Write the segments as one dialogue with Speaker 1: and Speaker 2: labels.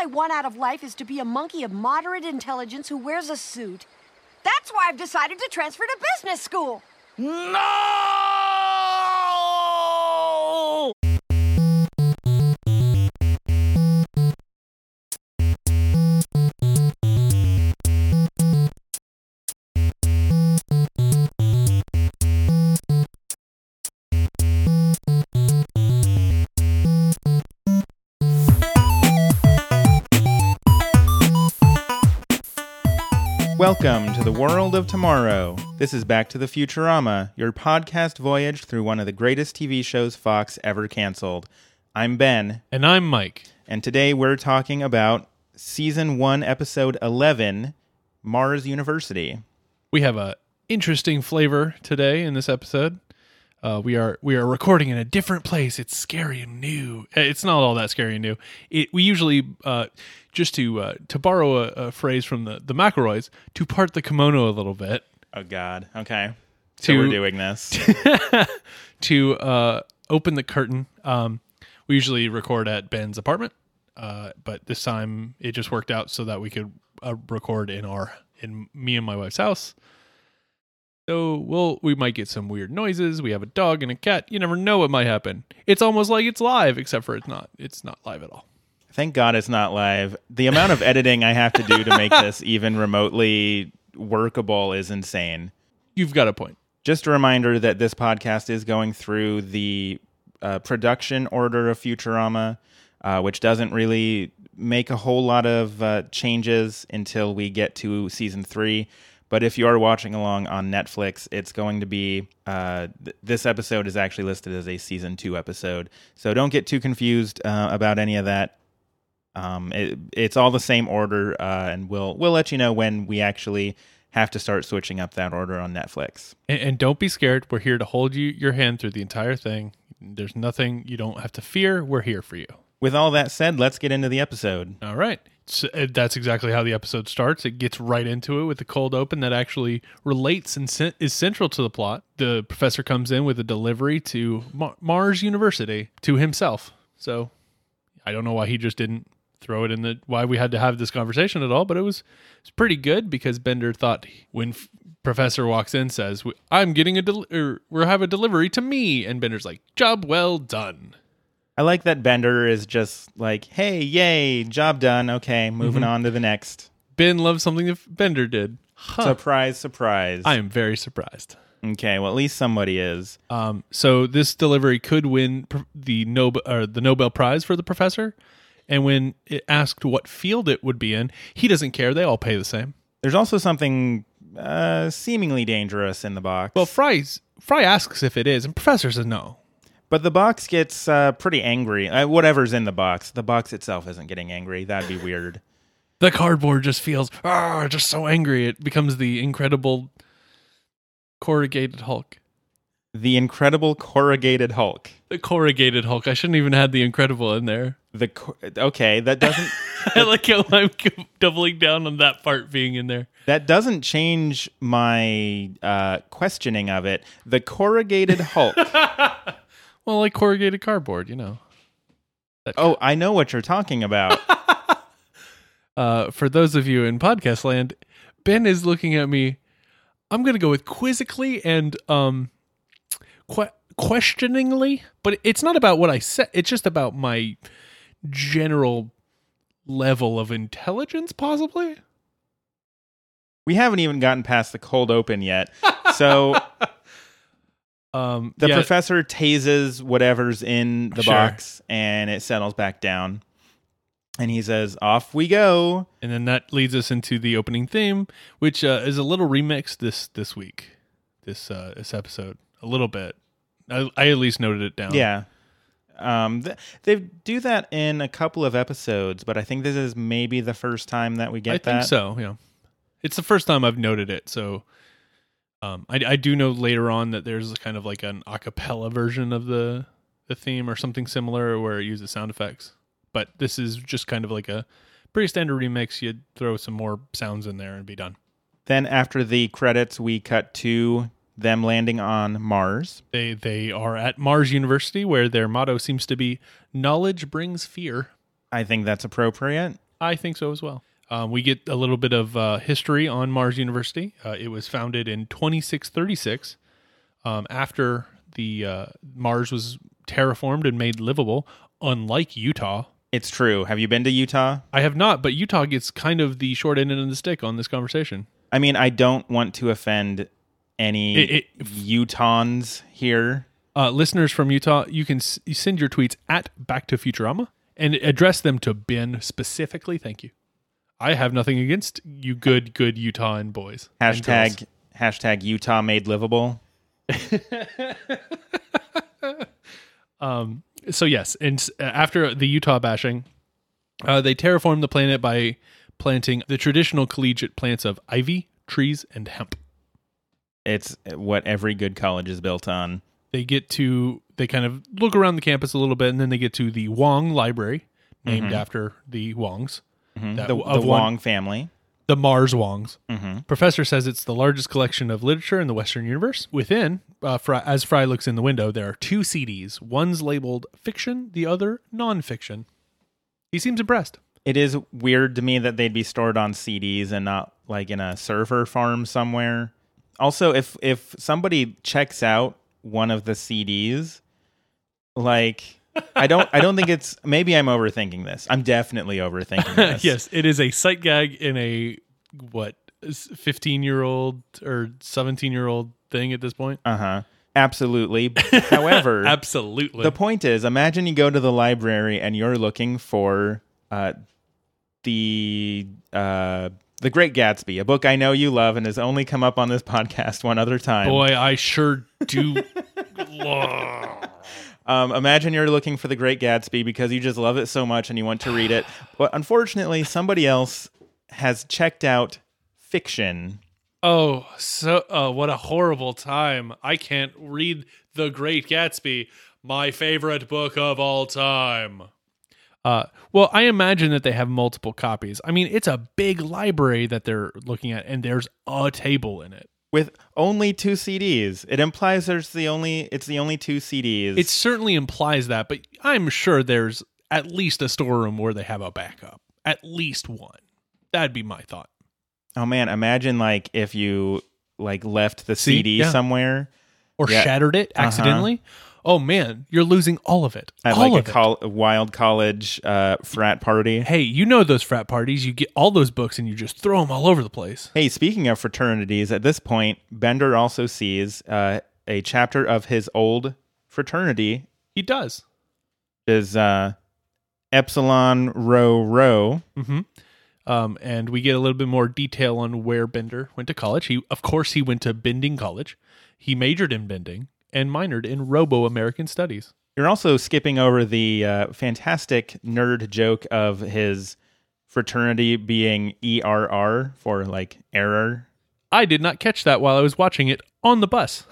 Speaker 1: I want out of life is to be a monkey of moderate intelligence who wears a suit. That's why I've decided to transfer to business school.
Speaker 2: No!
Speaker 3: World of tomorrow. This is Back to the Futurama, your podcast voyage through one of the greatest TV shows Fox ever canceled. I'm Ben,
Speaker 2: And I'm Mike.
Speaker 3: and today we're talking about season 1 episode 11, Mars University.
Speaker 2: We have a interesting flavor today in this episode. Uh, we are we are recording in a different place. It's scary and new. Uh, It's not all that scary and new. It, we usually uh, just to uh, to borrow a, a phrase from the the McElroys to part the kimono a little bit
Speaker 3: Oh god. Okay. So
Speaker 2: To-
Speaker 3: we're doing this.
Speaker 2: to uh, open the curtain. Um, we usually record at Ben's apartment, uh, but this time it just worked out so that we could uh, record in our in me and my wife's house. So we'll we might get some weird noises. We have a dog and a cat. You never know what might happen. It's almost like it's live, except for it's not. It's not live at all.
Speaker 3: Thank God it's not live. The amount of editing I have to do to make this even remotely workable is insane.
Speaker 2: You've got a point.
Speaker 3: Just a reminder that this podcast is going through the uh, production order of Futurama, uh, which doesn't really make a whole lot of uh, changes until we get to season three. But if you are watching along on Netflix, it's going to be uh, th- this episode is actually listed as a season two episode. So don't get too confused uh, about any of that. Um, it, it's all the same order, uh, and we'll we'll let you know when we actually have to start switching up that order on Netflix.
Speaker 2: And, and don't be scared. We're here to hold you your hand through the entire thing. There's nothing you don't have to fear. We're here for you.
Speaker 3: With all that said, let's get into the episode.
Speaker 2: All right. So uh, that's exactly how the episode starts. It gets right into it with the cold open that actually relates and cen- is central to the plot. The professor comes in with a delivery to Mar- Mars University to himself. So I don't know why he just didn't throw it in the why we had to have this conversation at all, but it was it's pretty good because Bender thought when f- Professor walks in says, "I'm getting a del- or we have a delivery to me," and Bender's like, "Job well done."
Speaker 3: I like that Bender is just like, "Hey, yay, job done. Okay, moving on to the next."
Speaker 2: Ben loves something that Bender did. Huh.
Speaker 3: Surprise, surprise.
Speaker 2: I am very surprised.
Speaker 3: okay, well at least somebody is.
Speaker 2: Um, so this delivery could win pr- the Nobel or the Nobel Prize for the professor. And when it asked what field it would be in, he doesn't care. They all pay the same.
Speaker 3: There's also something uh, seemingly dangerous in the box.
Speaker 2: Well, Fry's, Fry asks if it is, and Professor says no.
Speaker 3: but the box gets uh, pretty angry. Uh, whatever's in the box, the box itself isn't getting angry. That'd be weird.
Speaker 2: The cardboard just feels ah, just so angry. It becomes the incredible corrugated Hulk.
Speaker 3: The Incredible Corrugated Hulk.
Speaker 2: The corrugated Hulk. I shouldn't even had the incredible in there.
Speaker 3: The cor- okay, that doesn't
Speaker 2: I like how I'm doubling down on that part being in there.
Speaker 3: that doesn't change my uh, questioning of it. The Corrugated Hulk.
Speaker 2: Well, like corrugated cardboard, you know.
Speaker 3: oh, I know what you're talking about.
Speaker 2: uh, for those of you in podcast land, Ben is looking at me. I'm going to go with quizzically and um, que- questioningly, but it's not about what I said. It's just about my general level of intelligence, possibly.
Speaker 3: We haven't even gotten past the cold open yet. So
Speaker 2: Um,
Speaker 3: the
Speaker 2: yeah,
Speaker 3: professor tases whatever's in the
Speaker 2: Sure.
Speaker 3: box and it settles back down. And he says, Off we go.
Speaker 2: and then that leads us into the opening theme, which uh, is a little remix this this week, this uh, this episode, a little bit. I, I at least noted it down.
Speaker 3: Yeah. Um, th- they do that in a couple of episodes, but I think this is maybe the first time that we get
Speaker 2: I
Speaker 3: that.
Speaker 2: think so. Yeah, it's the first time I've noted it. So, um, I, I do know later on that there's kind of like an a cappella version of the the theme or something similar where it uses sound effects. But this is just kind of like a pretty standard remix. You'd throw some more sounds in there and be done.
Speaker 3: Then after the credits, we cut to them landing on Mars.
Speaker 2: They they are at Mars University where their motto seems to be knowledge brings fear.
Speaker 3: I think that's appropriate.
Speaker 2: I think so as well. Um, we get a little bit of uh, history on Mars University. Uh, it was founded in 2636 um, after the uh, Mars was terraformed and made livable. Unlike Utah,
Speaker 3: It's true. Have you been to Utah?
Speaker 2: I have not, but Utah gets kind of the short end of the stick on this conversation.
Speaker 3: I mean, I don't want to offend any
Speaker 2: It- it-
Speaker 3: Utahns here.
Speaker 2: Uh, listeners from Utah, you can s- you send your tweets at Back to Futurama and address them to Ben specifically. Thank you. I have nothing against you, good, good Utah and boys.
Speaker 3: Hashtag hashtag Utah made livable. um.
Speaker 2: so yes, and after the Utah bashing, uh, they terraformed the planet by planting the traditional collegiate plants of ivy, trees, and hemp.
Speaker 3: It's what every good college is built on.
Speaker 2: They get to they kind of look around the campus a little bit, and then they get to the Wong Library, named after the Wongs,
Speaker 3: Mm-hmm. The,
Speaker 2: of
Speaker 3: the
Speaker 2: one-
Speaker 3: Wong family.
Speaker 2: the Mars Wongs.
Speaker 3: Mm-hmm.
Speaker 2: Professor says it's the largest collection of literature in the Western universe. Within, uh, Fry, as Fry looks in the window, there are two CDs. One's labeled fiction, the other nonfiction. He seems impressed.
Speaker 3: It is weird to me that they'd be stored on CDs and not like in a server farm somewhere. Also, if if somebody checks out one of the CDs, like I don't I don't think it's maybe I'm overthinking this. I'm definitely overthinking this.
Speaker 2: yes, it is a sight gag in a what fifteen year old or seventeen year old thing at this point.
Speaker 3: Uh-huh. Absolutely. However,
Speaker 2: Absolutely.
Speaker 3: the point is imagine you go to the library and you're looking for uh the uh the Great Gatsby, a book I know you love and has only come up on this podcast one other time.
Speaker 2: Boy, I sure do.
Speaker 3: Um, imagine you're looking for The Great Gatsby because you just love it so much and you want to read it. But unfortunately, somebody else has checked out fiction.
Speaker 2: oh, so oh, what a horrible time! I can't read The Great Gatsby, my favorite book of all time. Uh, well, I imagine that they have multiple copies. I mean, it's a big library that they're looking at, and there's a table in it.
Speaker 3: With only two CDs, it implies there's the only it's the only two CDs.
Speaker 2: It certainly implies that, but I'm sure there's at least a storeroom where they have a backup. At least one. That'd be my thought.
Speaker 3: oh man, imagine like if you like left the
Speaker 2: See?
Speaker 3: CD
Speaker 2: Yeah.
Speaker 3: somewhere
Speaker 2: Or
Speaker 3: Yeah.
Speaker 2: shattered it accidentally. Oh man, you're losing all of it.
Speaker 3: at
Speaker 2: all
Speaker 3: like a, col- a wild college uh, frat party.
Speaker 2: Hey, you know those frat parties. You get all those books and you just throw them all over the place.
Speaker 3: Hey, speaking of fraternities, at this point, Bender also sees uh, a chapter of his old fraternity
Speaker 2: He does.
Speaker 3: is uh, Epsilon Rho Rho.
Speaker 2: Um, and we get a little bit more detail on where Bender went to college. He, of course, he went to Bending College. He majored in bending and minored in Robo American Studies.
Speaker 3: You're also skipping over the uh, fantastic nerd joke of his fraternity being ERR for like error.
Speaker 2: I did not catch that while I was watching it on the bus.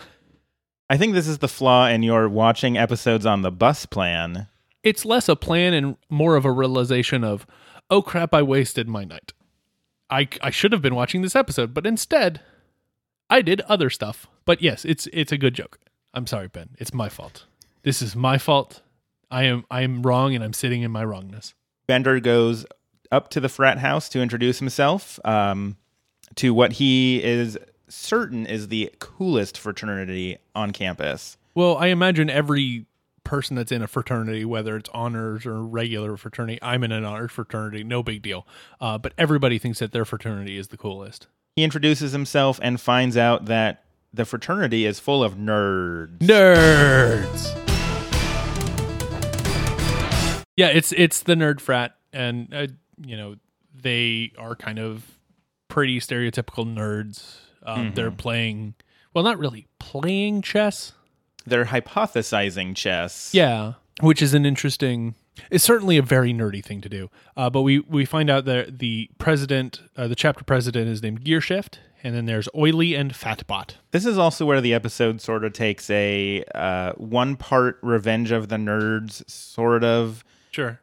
Speaker 3: I think this is the flaw in your watching episodes on the bus plan.
Speaker 2: It's less a plan and more of a realization of, oh crap, I wasted my night. I, I should have been watching this episode, but instead, I did other stuff. But yes, it's it's a good joke. I'm sorry, Ben. It's my fault. This is my fault. I am I am wrong, and I'm sitting in my wrongness.
Speaker 3: Bender goes up to the frat house to introduce himself um, to what he is certain is the coolest fraternity on campus.
Speaker 2: Well, I imagine every person that's in a fraternity, whether it's honors or regular fraternity, I'm in an honors fraternity, no big deal. Uh, but everybody thinks that their fraternity is the coolest.
Speaker 3: He introduces himself and finds out that the fraternity is full of nerds.
Speaker 2: Nerds. Yeah, it's it's the nerd frat, and uh, you know they are kind of pretty stereotypical nerds. Um, They're playing, well, not really playing chess.
Speaker 3: They're hypothesizing chess.
Speaker 2: Yeah, which is an interesting. It's certainly a very nerdy thing to do. Uh, but we we find out that the president, uh, the chapter president, is named Gearshift, and then there's Oily and Fatbot.
Speaker 3: This is also where the episode sort of takes a uh, one part Revenge of the Nerds sort of
Speaker 2: Sure.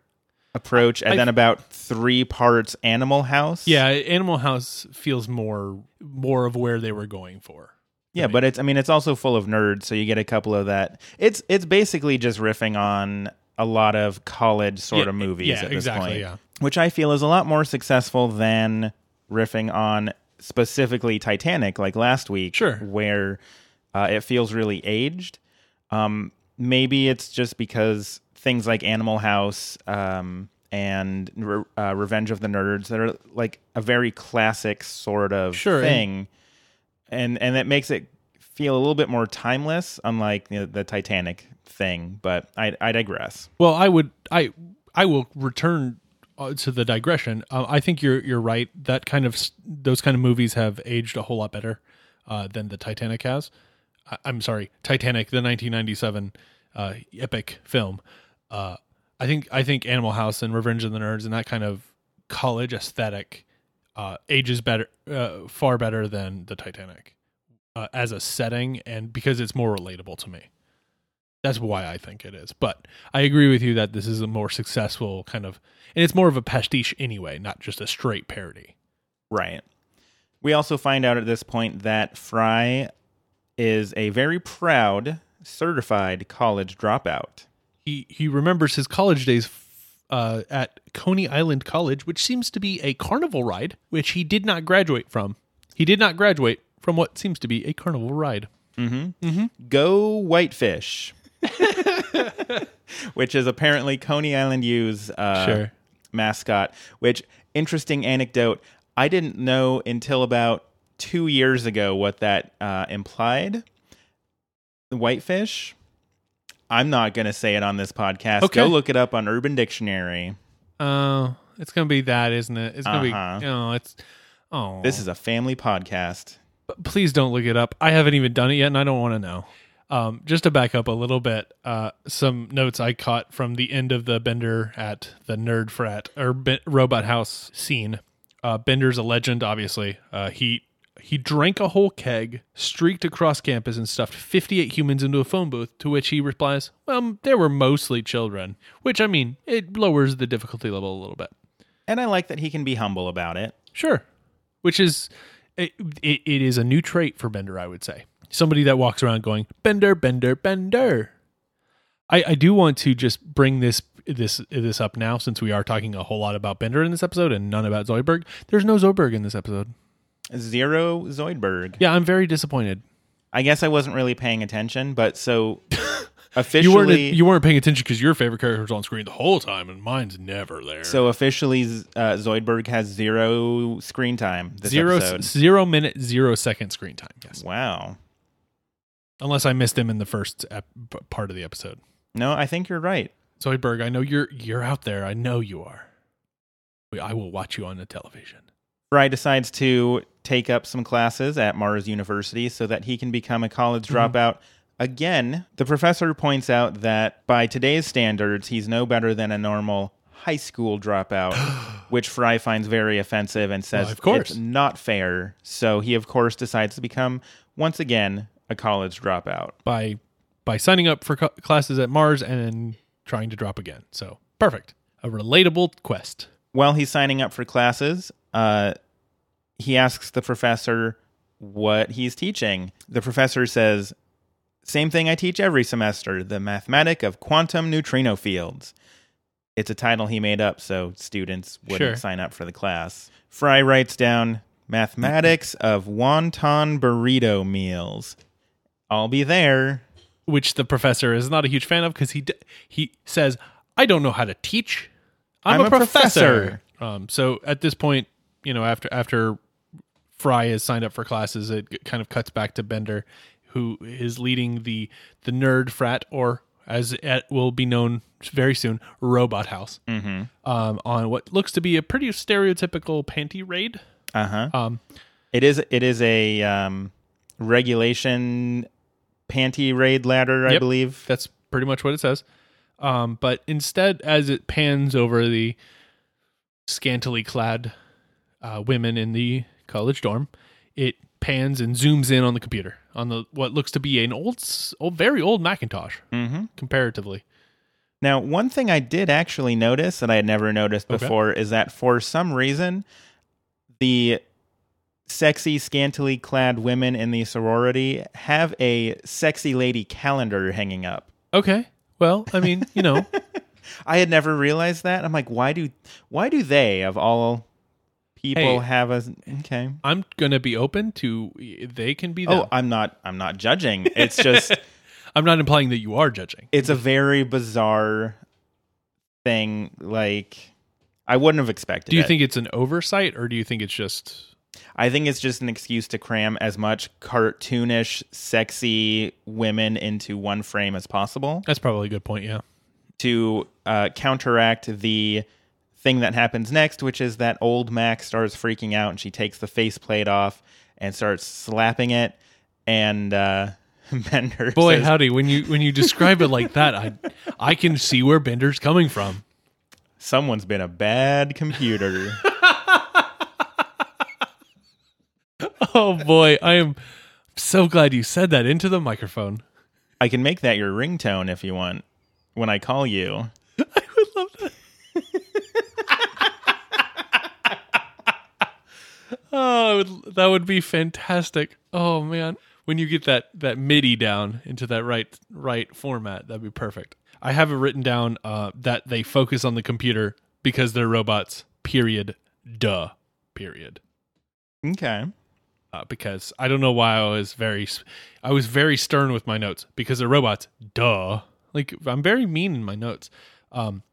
Speaker 3: approach, and
Speaker 2: I-
Speaker 3: then about three parts Animal House.
Speaker 2: Yeah, Animal House feels more more of where they were going for.
Speaker 3: Yeah, but it's I mean it's also full of nerds, so you get a couple of that. It's it's basically just riffing on a lot of college sort
Speaker 2: Yeah,
Speaker 3: of movies
Speaker 2: yeah,
Speaker 3: at this
Speaker 2: exactly,
Speaker 3: point.
Speaker 2: yeah.
Speaker 3: which I feel is a lot more successful than riffing on specifically Titanic, like last week,
Speaker 2: Sure.
Speaker 3: where uh, it feels really aged. Um, maybe it's just because things like Animal House um, and Re- uh, Revenge of the Nerds that are like a very classic sort of
Speaker 2: Sure,
Speaker 3: thing, and and that makes it feel a little bit more timeless, unlike you know, the Titanic thing. But I, I digress.
Speaker 2: Well, I would I I will return uh, to the digression. Uh, I think you're you're right. That kind of those kind of movies have aged a whole lot better uh, than the Titanic has. I, I'm sorry, Titanic, the 1997 uh, epic film. Uh, I think I think Animal House and Revenge of the Nerds and that kind of college aesthetic uh, ages better, far better than the Titanic as a setting, and because it's more relatable to me. That's why I think it is. But I agree with you that this is a more successful kind of, and it's more of a pastiche anyway, not just a straight parody.
Speaker 3: Right. We also find out at this point that Fry is a very proud certified college dropout.
Speaker 2: He he remembers his college days uh, at Coney Island College, which seems to be a carnival ride, which he did not graduate from. He did not graduate from what seems to be a carnival ride.
Speaker 3: Go Whitefish, which is apparently Coney Island U's uh,
Speaker 2: Sure.
Speaker 3: mascot. Which interesting anecdote. I didn't know until about two years ago what that uh, implied. Whitefish. I'm not going to say it on this podcast.
Speaker 2: Okay.
Speaker 3: Go look it up on Urban Dictionary.
Speaker 2: Oh, it's gonna be that, isn't it? It's gonna
Speaker 3: Uh-huh.
Speaker 2: be. Oh, it's. Oh,
Speaker 3: This is a family podcast.
Speaker 2: But please don't look it up. I haven't even done it yet, and I don't want to know. Um, just to back up a little bit, uh, some notes I caught from the end of the Bender at the Nerd Frat or Ben- Robot House scene. Uh, Bender's a legend, obviously. Uh, he he drank a whole keg, streaked across campus, and stuffed 58 humans into a phone booth. To which he replies, "Well, there were mostly children." Which I mean, it lowers the difficulty level a little bit.
Speaker 3: And I like that he can be humble about it.
Speaker 2: Sure. Which is it, it, it is a new trait for Bender, I would say. Somebody that walks around going Bender, Bender, Bender. I, I do want to just bring this this this up now since we are talking a whole lot about Bender in this episode and none about Zoidberg. There's no Zoidberg in this episode.
Speaker 3: Zero Zoidberg.
Speaker 2: Yeah, I'm very disappointed.
Speaker 3: I guess I wasn't really paying attention, but so
Speaker 2: You
Speaker 3: officially,
Speaker 2: weren't you weren't paying attention because your favorite character was on screen the whole time and mine's never there.
Speaker 3: so officially, uh, Zoidberg has zero screen time this
Speaker 2: zero
Speaker 3: episode.
Speaker 2: zero minute zero second screen time. Yes,
Speaker 3: Wow.
Speaker 2: unless I missed him in the first ep- part of the episode.
Speaker 3: No, I think you're right.
Speaker 2: Zoidberg, I know you're you're out there. I know you are. I will watch you on the television.
Speaker 3: Fry decides to take up some classes at Mars University so that he can become a college dropout. Again, the professor points out that by today's standards, he's no better than a normal high school dropout, which Fry finds very offensive and says
Speaker 2: Well, of course.
Speaker 3: it's not fair. So he, of course, decides to become, once again, a college dropout.
Speaker 2: by by signing up for co- classes at Mars and then trying to drop again. So perfect, a relatable quest.
Speaker 3: While he's signing up for classes, uh, he asks the professor what he's teaching. The professor says, Same thing I teach every semester the mathematic of quantum neutrino fields. It's a title he made up so students wouldn't
Speaker 2: Sure.
Speaker 3: sign up for the class. Fry writes down mathematics of wonton burrito meals. I'll be there.
Speaker 2: Which the professor is not a huge fan of because he d- he says, "I don't know how to teach. I'm,
Speaker 3: I'm
Speaker 2: a,
Speaker 3: a
Speaker 2: professor." Um, so at this point, you know, after after Fry has signed up for classes, it kind of cuts back to Bender, who is leading the the nerd frat, or as it will be known very soon, Robot House,
Speaker 3: Mm-hmm.
Speaker 2: um, on what looks to be a pretty stereotypical panty raid.
Speaker 3: Uh huh.
Speaker 2: Um,
Speaker 3: It is. It is a um, regulation panty raid ladder, I
Speaker 2: Yep.
Speaker 3: believe.
Speaker 2: That's pretty much what it says. Um, but instead, as it pans over the scantily clad uh, women in the college dorm, it pans and zooms in on the computer on the what looks to be an old, old very old Macintosh
Speaker 3: Mm-hmm.
Speaker 2: comparatively.
Speaker 3: Now, one thing I did actually notice that I had never noticed
Speaker 2: Okay.
Speaker 3: before is that for some reason, the sexy, scantily clad women in the sorority have a sexy lady calendar hanging up.
Speaker 2: Okay, well, I mean, you know,
Speaker 3: I had never realized that. I'm like, why do why do they of all people
Speaker 2: Hey.
Speaker 3: have a okay?
Speaker 2: I'm gonna be open to they can be them.
Speaker 3: Oh, I'm not I'm not judging. It's just
Speaker 2: I'm not implying that you are judging.
Speaker 3: it's a very bizarre thing. Like I wouldn't have expected.
Speaker 2: Do you
Speaker 3: it.
Speaker 2: think it's an oversight or do you think it's just
Speaker 3: I think it's just an excuse to cram as much cartoonish, sexy women into one frame as possible
Speaker 2: that's probably a good point, yeah.
Speaker 3: to uh, counteract the thing that happens next, which is that old Mac starts freaking out and she takes the faceplate off and starts slapping it. And uh, Bender
Speaker 2: Boy,
Speaker 3: says,
Speaker 2: howdy, when you when you describe it like that, I I can see where Bender's coming from.
Speaker 3: someone's been a bad computer.
Speaker 2: Oh boy, I am so glad you said that into the microphone.
Speaker 3: I can make that your ringtone if you want when I call you.
Speaker 2: I would love that. Oh, would- that would be fantastic. Oh man, when you get that that MIDI down into that right right format, that'd be perfect. I have it written down uh, that they focus on the computer because they're robots. Period. Duh. Period.
Speaker 3: Okay.
Speaker 2: Uh, because I don't know why I was very, I was very stern with my notes because they're robots. Duh. Like I'm very mean in my notes. Um.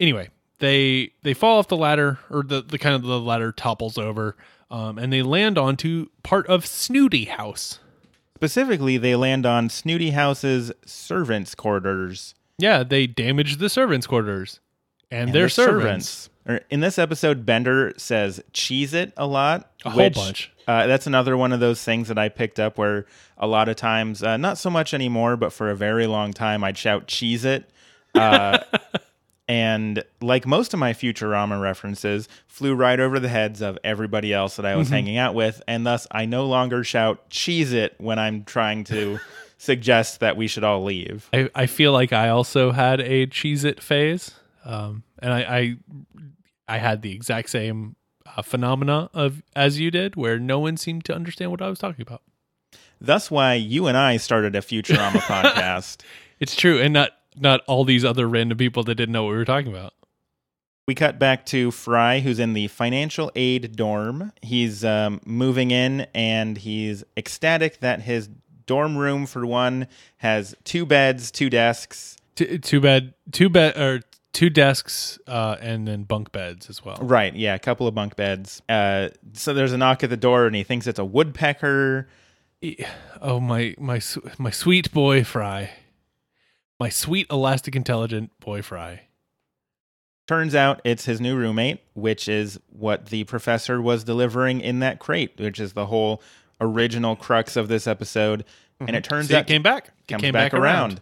Speaker 2: Anyway, they they fall off the ladder, or the the kind of the ladder topples over, um, and they land onto part of Snooty House.
Speaker 3: Specifically, they land on Snooty House's servants' quarters.
Speaker 2: Yeah, they damage the servants' quarters and,
Speaker 3: and
Speaker 2: their
Speaker 3: the
Speaker 2: servants.
Speaker 3: Or in this episode, Bender says "cheese it" a lot.
Speaker 2: A whole bunch.
Speaker 3: Uh, that's another one of those things that I picked up where a lot of times, uh, not so much anymore, but for a very long time, I'd shout "cheese it." Uh, and like most of my Futurama references, flew right over the heads of everybody else that I
Speaker 2: Mm-hmm.
Speaker 3: was hanging out with, and thus I no longer shout "cheese it" when I'm trying to suggest that we should all leave.
Speaker 2: I, I feel like I also had a cheese It phase. Um, and I, I I had the exact same uh, phenomena of as you did, where no one seemed to understand what I was talking about.
Speaker 3: Thus, why you and I started a Futurama podcast.
Speaker 2: It's true, and not not all these other random people that didn't know what we were talking about.
Speaker 3: We cut back to Fry, who's in the financial aid dorm. He's um, moving in and he's ecstatic that his dorm room, for one, has two beds, two desks.
Speaker 2: T- too bad, two bed or two desks, uh, and then bunk beds as well.
Speaker 3: Right, yeah, a couple of bunk beds. Uh, so there's a knock at the door and he thinks it's a woodpecker.
Speaker 2: Oh my my my sweet boy Fry, my sweet elastic intelligent boy Fry.
Speaker 3: Turns out it's his new roommate, which is what the professor was delivering in that crate, which is the whole original crux of this episode. And it turns
Speaker 2: See,
Speaker 3: out
Speaker 2: it came back.
Speaker 3: Comes
Speaker 2: came
Speaker 3: back, around.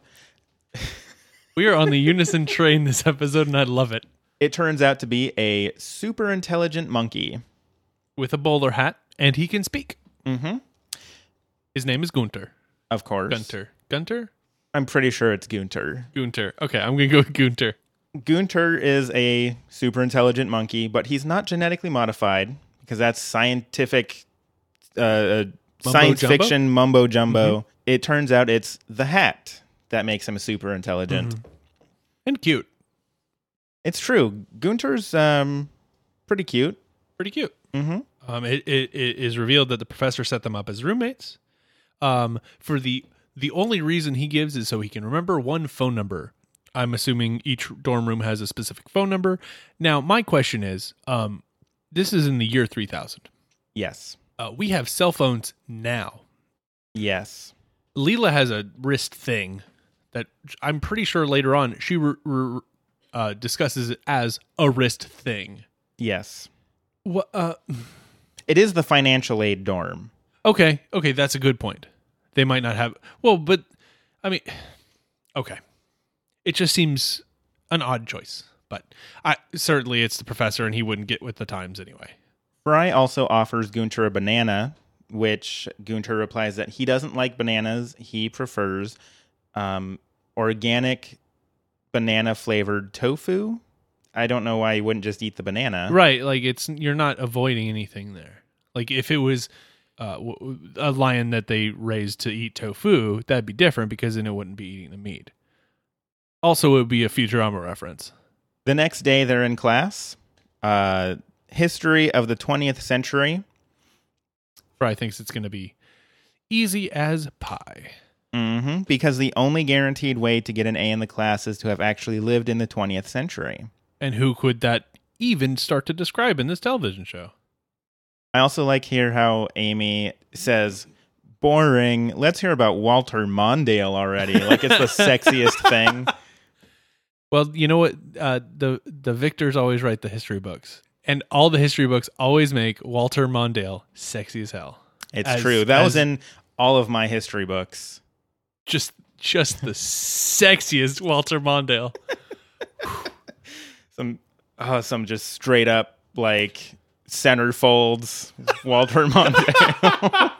Speaker 2: We are on the unison train this episode, and I love it.
Speaker 3: It turns out to be a super intelligent monkey.
Speaker 2: With a bowler hat, and he can speak.
Speaker 3: Mm-hmm.
Speaker 2: His name is Gunter.
Speaker 3: Of course.
Speaker 2: Gunter. Gunter?
Speaker 3: I'm pretty sure it's Gunter.
Speaker 2: Gunter. Okay, I'm going to go with Gunter.
Speaker 3: Gunter is a super intelligent monkey, but he's not genetically modified because that's scientific uh,
Speaker 2: Mumbo
Speaker 3: science
Speaker 2: jumbo?
Speaker 3: fiction mumbo jumbo. It turns out it's the hat that makes him super intelligent.
Speaker 2: And cute.
Speaker 3: It's true. Gunter's um pretty cute.
Speaker 2: Pretty cute.
Speaker 3: Mm-hmm.
Speaker 2: Um, it, it, it is revealed that the professor set them up as roommates. Um, for the the only reason he gives is so he can remember one phone number. I'm assuming each dorm room has a specific phone number. Now, my question is, um, this is in the year 3000.
Speaker 3: Yes.
Speaker 2: Uh, we have cell phones now.
Speaker 3: Yes.
Speaker 2: Leela has a wrist thing that I'm pretty sure later on she re- re- uh, discusses it as a wrist thing.
Speaker 3: Yes.
Speaker 2: What? Uh,
Speaker 3: It is the financial aid dorm.
Speaker 2: okay, okay, that's a good point. They might not have. Well, but I mean, okay, it just seems an odd choice. But I certainly it's the professor, and he wouldn't get with the times anyway.
Speaker 3: Fry also offers Gunter a banana, which Gunter replies that he doesn't like bananas. He prefers um, organic banana flavored tofu. I don't know why he wouldn't just eat the banana.
Speaker 2: Right, like it's you're not avoiding anything there. Like if it was uh, a lion that they raised to eat tofu, that'd be different because then it wouldn't be eating the meat. Also, it would be a Futurama reference.
Speaker 3: The next day, they're in class. Uh, history of the 20th century.
Speaker 2: Fry thinks it's going to be easy as pie.
Speaker 3: Mm-hmm, Because the only guaranteed way to get an A in the class is to have actually lived in the 20th century.
Speaker 2: And who could that even start to describe in this television show?
Speaker 3: I also like here how Amy says, boring. Let's hear about Walter Mondale already. Like it's the sexiest thing.
Speaker 2: Well, you know what? Uh, the the victors always write the history books, and all the history books always make Walter Mondale sexy as hell.
Speaker 3: It's
Speaker 2: As-
Speaker 3: true. That was in all of my history books.
Speaker 2: Just just the sexiest Walter Mondale.
Speaker 3: Some oh, some just straight up like center folds Walter Mondale.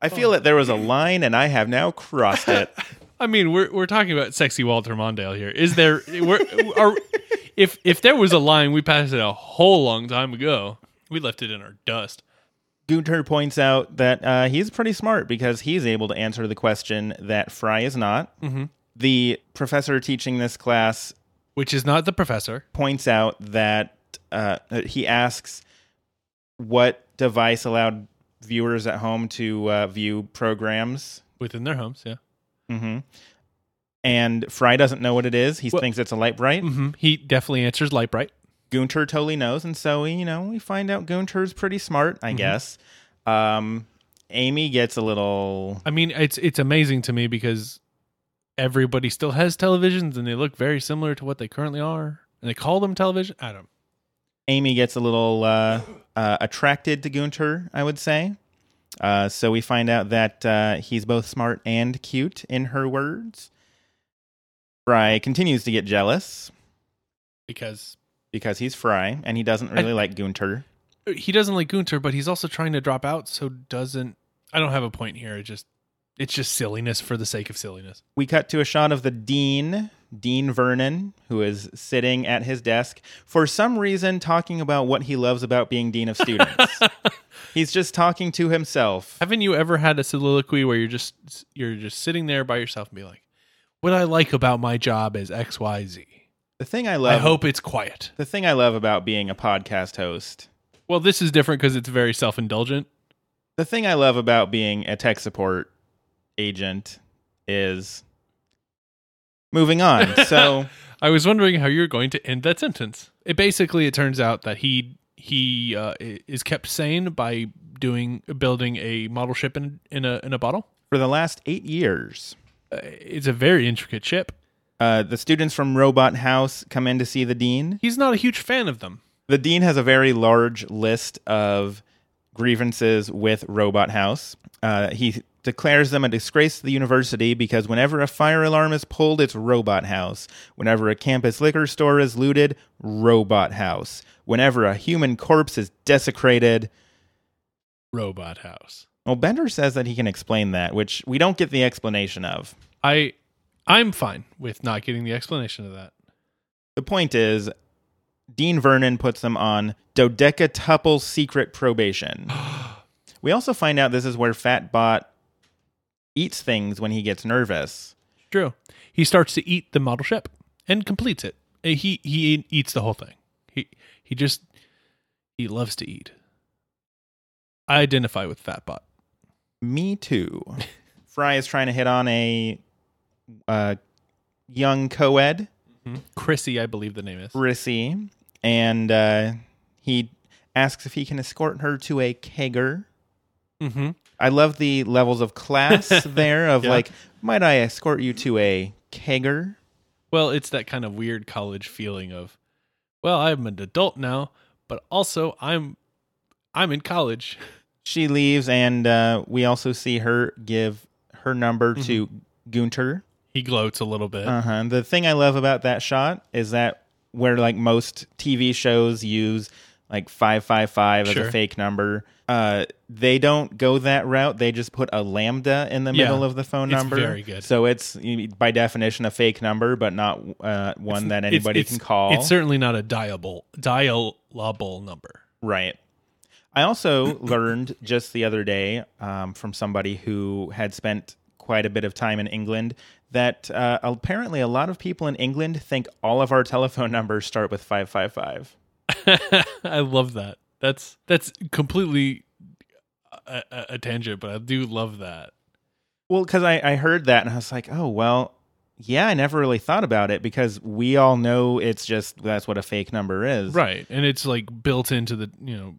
Speaker 3: I feel that there was a line and I have now crossed it.
Speaker 2: I mean, we're we're talking about sexy Walter Mondale here. Is there? We're, are, if if there was a line, we passed it a whole long time ago. We left it in our dust.
Speaker 3: Gunter points out that uh, he's pretty smart because he's able to answer the question that Fry is not. Mm-hmm. The professor teaching this class
Speaker 2: Which is not the professor.
Speaker 3: points out that uh, he asks what device allowed viewers at home to uh, view programs,
Speaker 2: within their homes. Yeah. Mm-hmm.
Speaker 3: and Fry doesn't know what it is. He
Speaker 2: Well-
Speaker 3: thinks it's a Lite-Brite.
Speaker 2: hmm He definitely answers Lite-Brite.
Speaker 3: Gunter totally knows, and so you know we find out Gunter's pretty smart, I guess. Um, Amy gets a little
Speaker 2: I mean, it's it's amazing to me because everybody still has televisions and they look very similar to what they currently are, and they call them television. I don't.
Speaker 3: Amy gets a little uh, uh, attracted to Gunter, I would say. Uh, so we find out that uh, he's both smart and cute, in her words. Fry continues to get jealous
Speaker 2: because
Speaker 3: because he's Fry and he doesn't really
Speaker 2: I-
Speaker 3: like Gunter.
Speaker 2: he doesn't like Gunter, but he's also trying to drop out, so doesn't. I don't have a point here. It just it's just silliness for the sake of silliness.
Speaker 3: We cut to a shot of the dean, Dean Vernon, who is sitting at his desk for some reason talking about what he loves about being dean of students. he's just talking to himself.
Speaker 2: Haven't you ever had a soliloquy where you're just you're just sitting there by yourself and be like, "What I like about my job is X, Y, Z.
Speaker 3: The thing I love
Speaker 2: I hope it's quiet."
Speaker 3: the thing I love about being a podcast host
Speaker 2: Well, this is different because it's very self indulgent.
Speaker 3: The thing I love about being a tech support agent is moving on. So
Speaker 2: I was wondering how you're going to end that sentence. It basically it turns out that he he uh, is kept sane by doing building a model ship in in a in a bottle.
Speaker 3: for the last eight years,
Speaker 2: Uh, it's a very intricate ship.
Speaker 3: uh, the students from Robot House come in to see the dean.
Speaker 2: He's not a huge fan of them.
Speaker 3: The dean has a very large list of grievances with Robot House. Uh, he declares them a disgrace to the university because whenever a fire alarm is pulled, it's Robot House. Whenever a campus liquor store is looted, Robot House. Whenever a human corpse is desecrated,
Speaker 2: Robot House.
Speaker 3: Well, Bender says that he can explain that, which we don't get the explanation of.
Speaker 2: I I'm fine with not getting the explanation of that.
Speaker 3: The point is, Dean Vernon puts them on dodecatuple secret probation. we also find out this is where Fatbot eats things when he gets nervous.
Speaker 2: True. He starts to eat the model ship and completes it. Uh, He he eats the whole thing. He he just he loves to eat. I identify with Fatbot.
Speaker 3: Me too. Fry is trying to hit on a uh, young co-ed,
Speaker 2: Chrissy, I believe the name is.
Speaker 3: Rissy, and uh, he asks if he can escort her to a kegger.
Speaker 2: Mm-hmm.
Speaker 3: I love the levels of class there of
Speaker 2: Yeah.
Speaker 3: like, might I escort you to a kegger?
Speaker 2: Well, it's that kind of weird college feeling of, well, I'm an adult now, but also I'm I'm in college.
Speaker 3: She leaves, and uh, we also see her give her number to Gunter.
Speaker 2: He gloats a little bit.
Speaker 3: Uh huh. The thing I love about that shot is that where like most TV shows use like five five five as a fake number, uh, they don't go that route. They just put a lambda in the
Speaker 2: Yeah.
Speaker 3: middle of the phone
Speaker 2: It's
Speaker 3: number.
Speaker 2: very good.
Speaker 3: So it's by definition a fake number, but not uh, one that anybody
Speaker 2: It's-
Speaker 3: can call.
Speaker 2: It's certainly not a dialable dialable number.
Speaker 3: Right. I also learned just the other day um, from somebody who had spent quite a bit of time in England that uh, apparently a lot of people in England think all of our telephone numbers start with 555.
Speaker 2: I love that. That's that's completely a, a, a tangent, but I do love that.
Speaker 3: Well, because I, I heard that and I was like, oh, well, yeah, I never really thought about it because we all know it's just that's what a fake number is.
Speaker 2: Right. And it's like built into the, you know,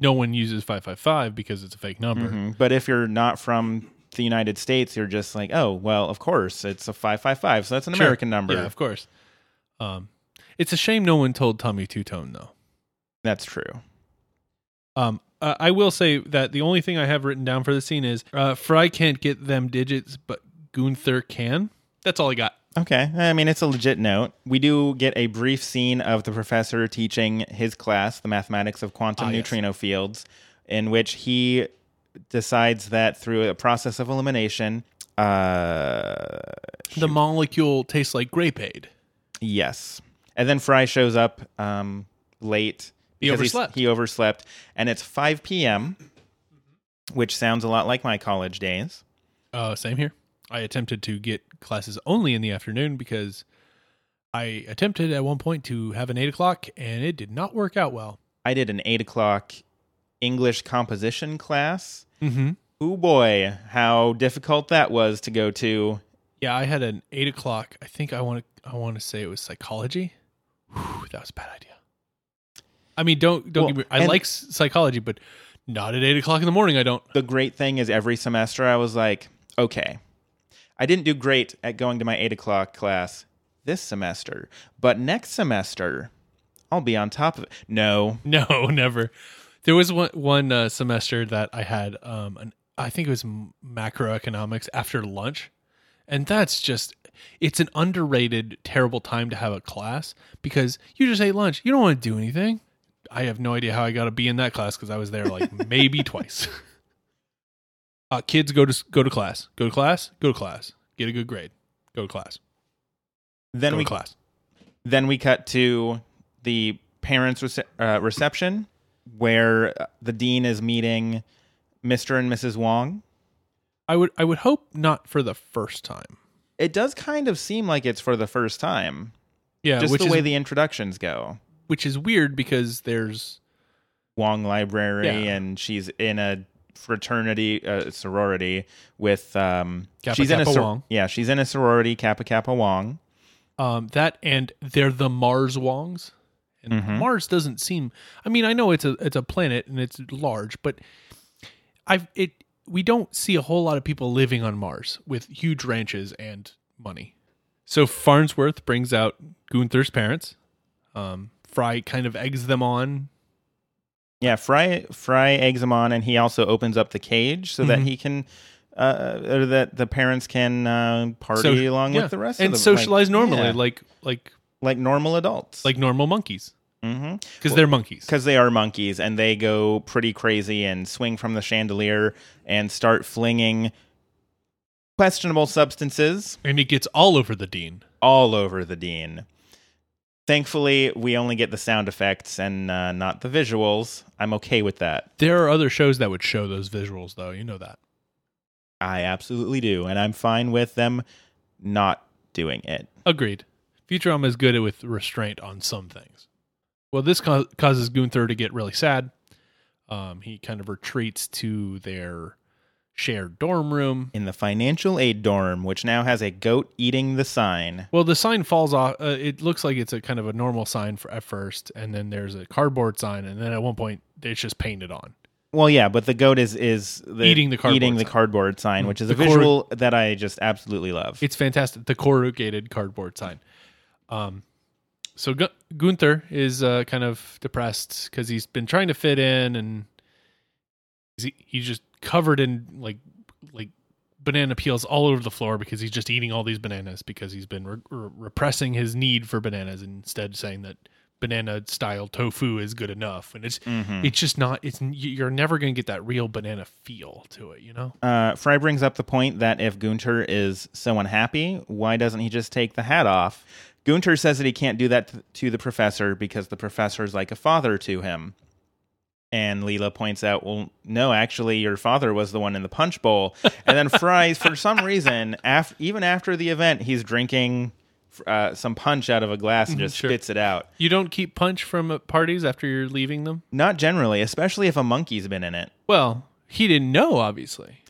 Speaker 2: no one uses 555 because it's a fake number.
Speaker 3: Mhm. But if you're not from the United States, you're just like, oh, well, of course, it's a 555. So that's an
Speaker 2: Sure.
Speaker 3: American number.
Speaker 2: Yeah, of course. Um, it's a shame no one told Tommy Tutone though.
Speaker 3: That's true.
Speaker 2: Um, uh, I will say that the only thing I have written down for the scene is uh, Fry can't get them digits, but Gunther can. That's all I got.
Speaker 3: Okay. I mean, it's a legit note. We do get a brief scene of the professor teaching his class, the mathematics of quantum
Speaker 2: Ah, yes.
Speaker 3: neutrino fields, in which he decides that through a process of elimination, uh,
Speaker 2: The molecule tastes like grape aid.
Speaker 3: yes. And then Fry shows up um, late.
Speaker 2: He
Speaker 3: because
Speaker 2: overslept.
Speaker 3: He overslept. And it's 5 p.m., which sounds a lot like my college days.
Speaker 2: Uh, same here. I attempted to get classes only in the afternoon because I attempted at one point to have an eight o'clock and it did not work out well.
Speaker 3: I did an 8 o'clock English composition class.
Speaker 2: Mm-hmm.
Speaker 3: Oh boy, how difficult that was to go to.
Speaker 2: Yeah, I had an eight o'clock. I think I want to. I want to say it was psychology. Whew, that was a bad idea. I mean, don't don't
Speaker 3: Well,
Speaker 2: get me. I like psychology, but not at eight o'clock in the morning. I don't.
Speaker 3: The great thing is, every semester I was like, okay, I didn't do great at going to my eight o'clock class this semester, but next semester I'll be on top of it. No,
Speaker 2: No, never. There was one one uh, semester that I had. Um, an, I think it was macroeconomics after lunch, and that's just. It's an underrated, terrible time to have a class because you just ate lunch. You don't want to do anything. I have no idea how I got to be in that class because I was there like maybe twice. Uh, kids go to go to class. Go to class. Go to class. Get a good grade. Go to class.
Speaker 3: then
Speaker 2: Go
Speaker 3: we
Speaker 2: to class.
Speaker 3: then we cut to the parents' rece- uh, reception where the dean is meeting Mr. and Mrs. Wong.
Speaker 2: I would I would hope not for the first time.
Speaker 3: It does kind of seem like it's for the first time,
Speaker 2: Yeah,
Speaker 3: just the
Speaker 2: is
Speaker 3: way the introductions go.
Speaker 2: which is weird because there's
Speaker 3: Wong Library,
Speaker 2: Yeah.
Speaker 3: and she's in a fraternity, uh, sorority with. Um,
Speaker 2: Kappa
Speaker 3: she's in a
Speaker 2: Kappa
Speaker 3: sor-
Speaker 2: Wong.
Speaker 3: Yeah, she's in a sorority, Kappa Kappa Wong.
Speaker 2: um, that and they're the Mars Wongs. And
Speaker 3: Mhm.
Speaker 2: Mars doesn't seem. I mean, I know it's a it's a planet and it's large, but I've it. We don't see a whole lot of people living on Mars with huge ranches and money. So Farnsworth brings out Gunther's parents. Um, Fry kind of eggs them on.
Speaker 3: Yeah, Fry Fry eggs them on, and he also opens up the cage so that
Speaker 2: Mhm.
Speaker 3: he can, uh, or that the parents can uh, party
Speaker 2: So-
Speaker 3: along
Speaker 2: yeah,
Speaker 3: with the rest
Speaker 2: and
Speaker 3: of them,
Speaker 2: socialize
Speaker 3: like,
Speaker 2: normally,
Speaker 3: yeah,
Speaker 2: like like
Speaker 3: like normal adults,
Speaker 2: like normal monkeys,
Speaker 3: mm-hmm.
Speaker 2: because they're monkeys.
Speaker 3: because they are monkeys and they go pretty crazy and swing from the chandelier and start flinging questionable substances
Speaker 2: And it gets all over the dean.
Speaker 3: all over the dean. Thankfully, we only get the sound effects and uh, not the visuals. I'm okay with that.
Speaker 2: There are other shows that would show those visuals, though. You know that.
Speaker 3: I absolutely do, and I'm fine with them not doing it.
Speaker 2: Agreed. Futurama is good with restraint on some things. Well, this ca- causes Gunther to get really sad. Um, he kind of retreats to their shared dorm room.
Speaker 3: In the financial aid dorm, which now has a goat eating the sign.
Speaker 2: Well, the sign falls off. Uh, it looks like it's a kind of a normal sign for at first, and then there's a cardboard sign, and then at one point it's just painted on.
Speaker 3: Well, yeah, but the goat is is the,
Speaker 2: Eating the cardboard
Speaker 3: eating the
Speaker 2: sign.
Speaker 3: cardboard sign, which is
Speaker 2: The
Speaker 3: a
Speaker 2: cor-
Speaker 3: visual that I just absolutely love.
Speaker 2: It's fantastic. The corrugated cardboard sign. Um, so Gu- Gunther is uh, kind of depressed because he's been trying to fit in, and he's, he's just covered in like like banana peels all over the floor because he's just eating all these bananas because he's been re- re- repressing his need for bananas and instead saying that banana style tofu is good enough and it's
Speaker 3: Mhm.
Speaker 2: it's just not it's you're never going to get that real banana feel to it you know
Speaker 3: Uh, Fry brings up the point that if Gunter is so unhappy, why doesn't he just take the hat off? Gunter says that he can't do that to the professor because the professor is like a father to him. And Leela points out, well, no, actually, your father was the one in the punch bowl. And then Fry, for some reason, af- even after the event, he's drinking uh, some punch out of a glass and just
Speaker 2: Sure.
Speaker 3: spits it out.
Speaker 2: You don't keep punch from uh, parties after you're leaving them?
Speaker 3: Not generally, especially if a monkey's been in it.
Speaker 2: Well, he didn't know, obviously.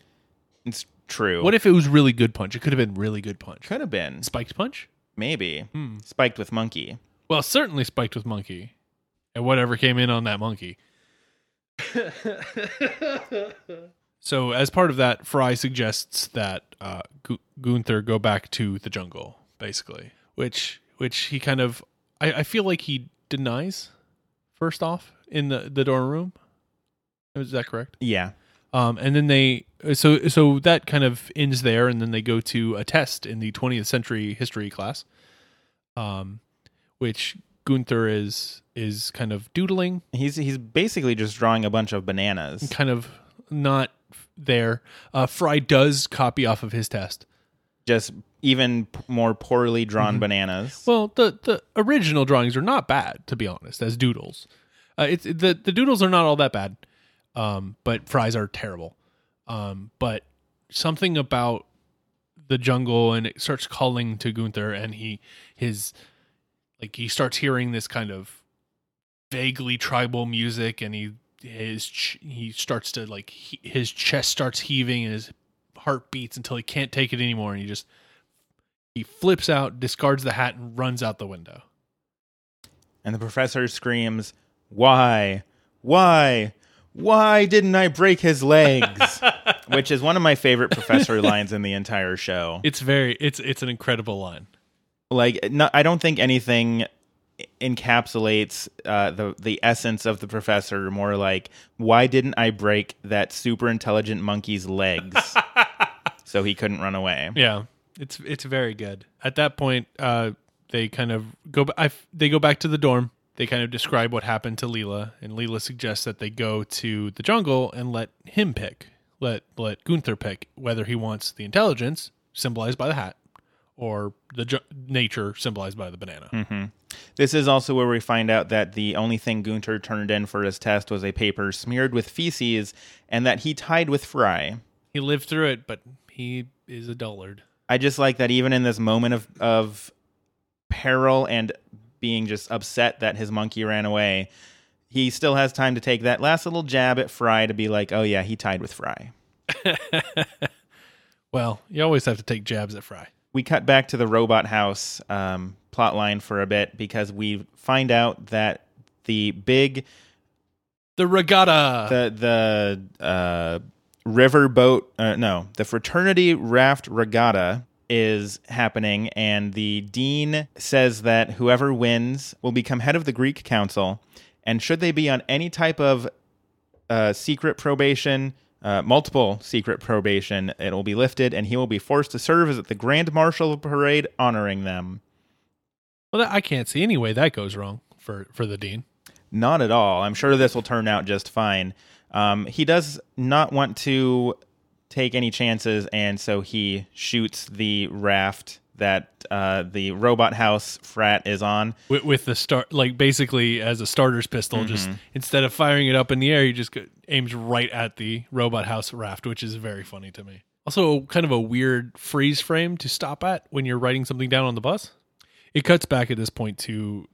Speaker 3: It's true.
Speaker 2: What if it was really good punch? It could have been really good punch.
Speaker 3: could have been?
Speaker 2: Spiked punch?
Speaker 3: Maybe spiked with monkey.
Speaker 2: Well, certainly spiked with monkey. And whatever came in on that monkey. so, as part of that, Fry suggests that uh, Gu- Gunther go back to the jungle, basically, which which he kind of, I, I feel like he denies. First off, in the the dorm room, is that correct?
Speaker 3: Yeah.
Speaker 2: Um, and then they so so that kind of ends there, and then they go to a test in the 20th century history class, um, which Gunther is is kind of doodling,
Speaker 3: He's he's basically just drawing a bunch of bananas.
Speaker 2: kind of not there. Uh, Fry does copy off of his test.
Speaker 3: Just even p- more poorly drawn bananas.
Speaker 2: Well, the the original drawings are not bad, to be honest, as doodles. Uh, it's the the doodles are not all that bad, um, but fries are terrible. Um, but something about the jungle and it starts calling to Gunther, and he his like he starts hearing this kind of vaguely tribal music, and he his he starts to like he, his chest starts heaving and his heart beats until he can't take it anymore, and he just he flips out, discards the hat, and runs out the window.
Speaker 3: And the professor screams, Why? Why? Why didn't I break his legs? Which is one of my favorite professor lines in the entire show.
Speaker 2: It's very it's it's an incredible line.
Speaker 3: Like, no, I don't think anything encapsulates uh, the the essence of the professor more like why didn't I break that super intelligent monkey's legs so he couldn't run away?
Speaker 2: Yeah, it's it's very good. At that point, uh, they kind of go. I, they go back to the dorm. They kind of describe what happened to Leela, and Leela suggests that they go to the jungle and let him pick. Let let Gunther pick whether he wants the intelligence symbolized by the hat or the ju- nature symbolized by the banana. Mm-hmm.
Speaker 3: This is also where we find out that the only thing Gunther turned in for his test was a paper smeared with feces and that he tied with Fry.
Speaker 2: He lived through it, but he is a dullard.
Speaker 3: I just like that even in this moment of of peril and being just upset that his monkey ran away, he still has time to take that last little jab at Fry to be like, "Oh yeah, he tied with Fry."
Speaker 2: Well, you always have to take jabs at Fry.
Speaker 3: We cut back to the robot house um, plot line for a bit because we find out that the big
Speaker 2: The regatta.
Speaker 3: the the uh, river boat uh, no the fraternity raft regatta is happening and the dean says that whoever wins will become head of the greek council and should they be on any type of uh, secret probation uh, multiple secret probation it will be lifted and he will be forced to serve as the grand marshal of the parade honoring them
Speaker 2: well, I can't see any way that goes wrong for for the dean.
Speaker 3: Not at all. I'm sure this will turn out just fine. Um, he does not want to take any chances, and so he shoots the raft that uh, the robot house frat is on.
Speaker 2: with, with the start like basically as a starter's pistol just instead of firing it up in the air he just go, aims right at the robot house raft which is very funny to me. Also kind of a weird freeze frame to stop at when you're writing something down on the bus. It cuts back at this point to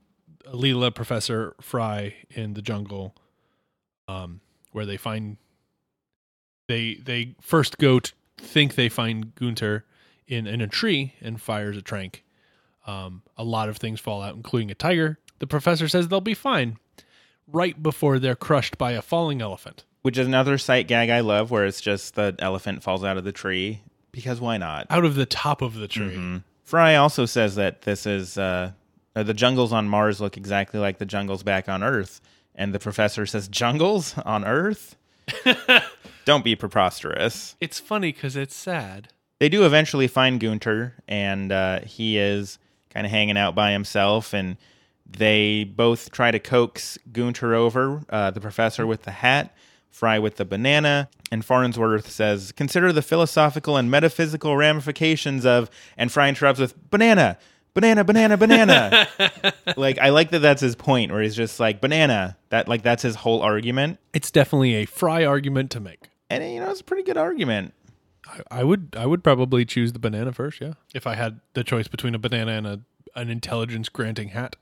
Speaker 2: Leela Professor Fry in the jungle um where they find they they first go to think they find Gunter in in a tree and fires a trank um, a lot of things fall out, including a tiger. The professor says they'll be fine right before they're crushed by a falling elephant.
Speaker 3: Which is another sight gag I love, where it's just the elephant falls out of the tree because why not?
Speaker 2: Out of the top of the tree.
Speaker 3: Fry also says that this is uh, uh, the jungles on Mars look exactly like the jungles back on Earth, and the professor says, "Jungles on Earth? Don't be preposterous."
Speaker 2: It's funny because it's sad.
Speaker 3: they do eventually find Gunter, and uh, he is kind of hanging out by himself. And they both try to coax Gunter over, uh, the professor with the hat, Fry with the banana. And Farnsworth says, Consider the philosophical and metaphysical ramifications of. And Fry interrupts with, Banana! banana, banana, banana. like I like that that's his point, where he's just like banana. That like that's his whole argument,
Speaker 2: It's definitely a Fry argument to make.
Speaker 3: And you know it's a pretty good argument.
Speaker 2: I, I would I would probably choose the banana first, yeah. If I had the choice between a banana and a an intelligence granting hat.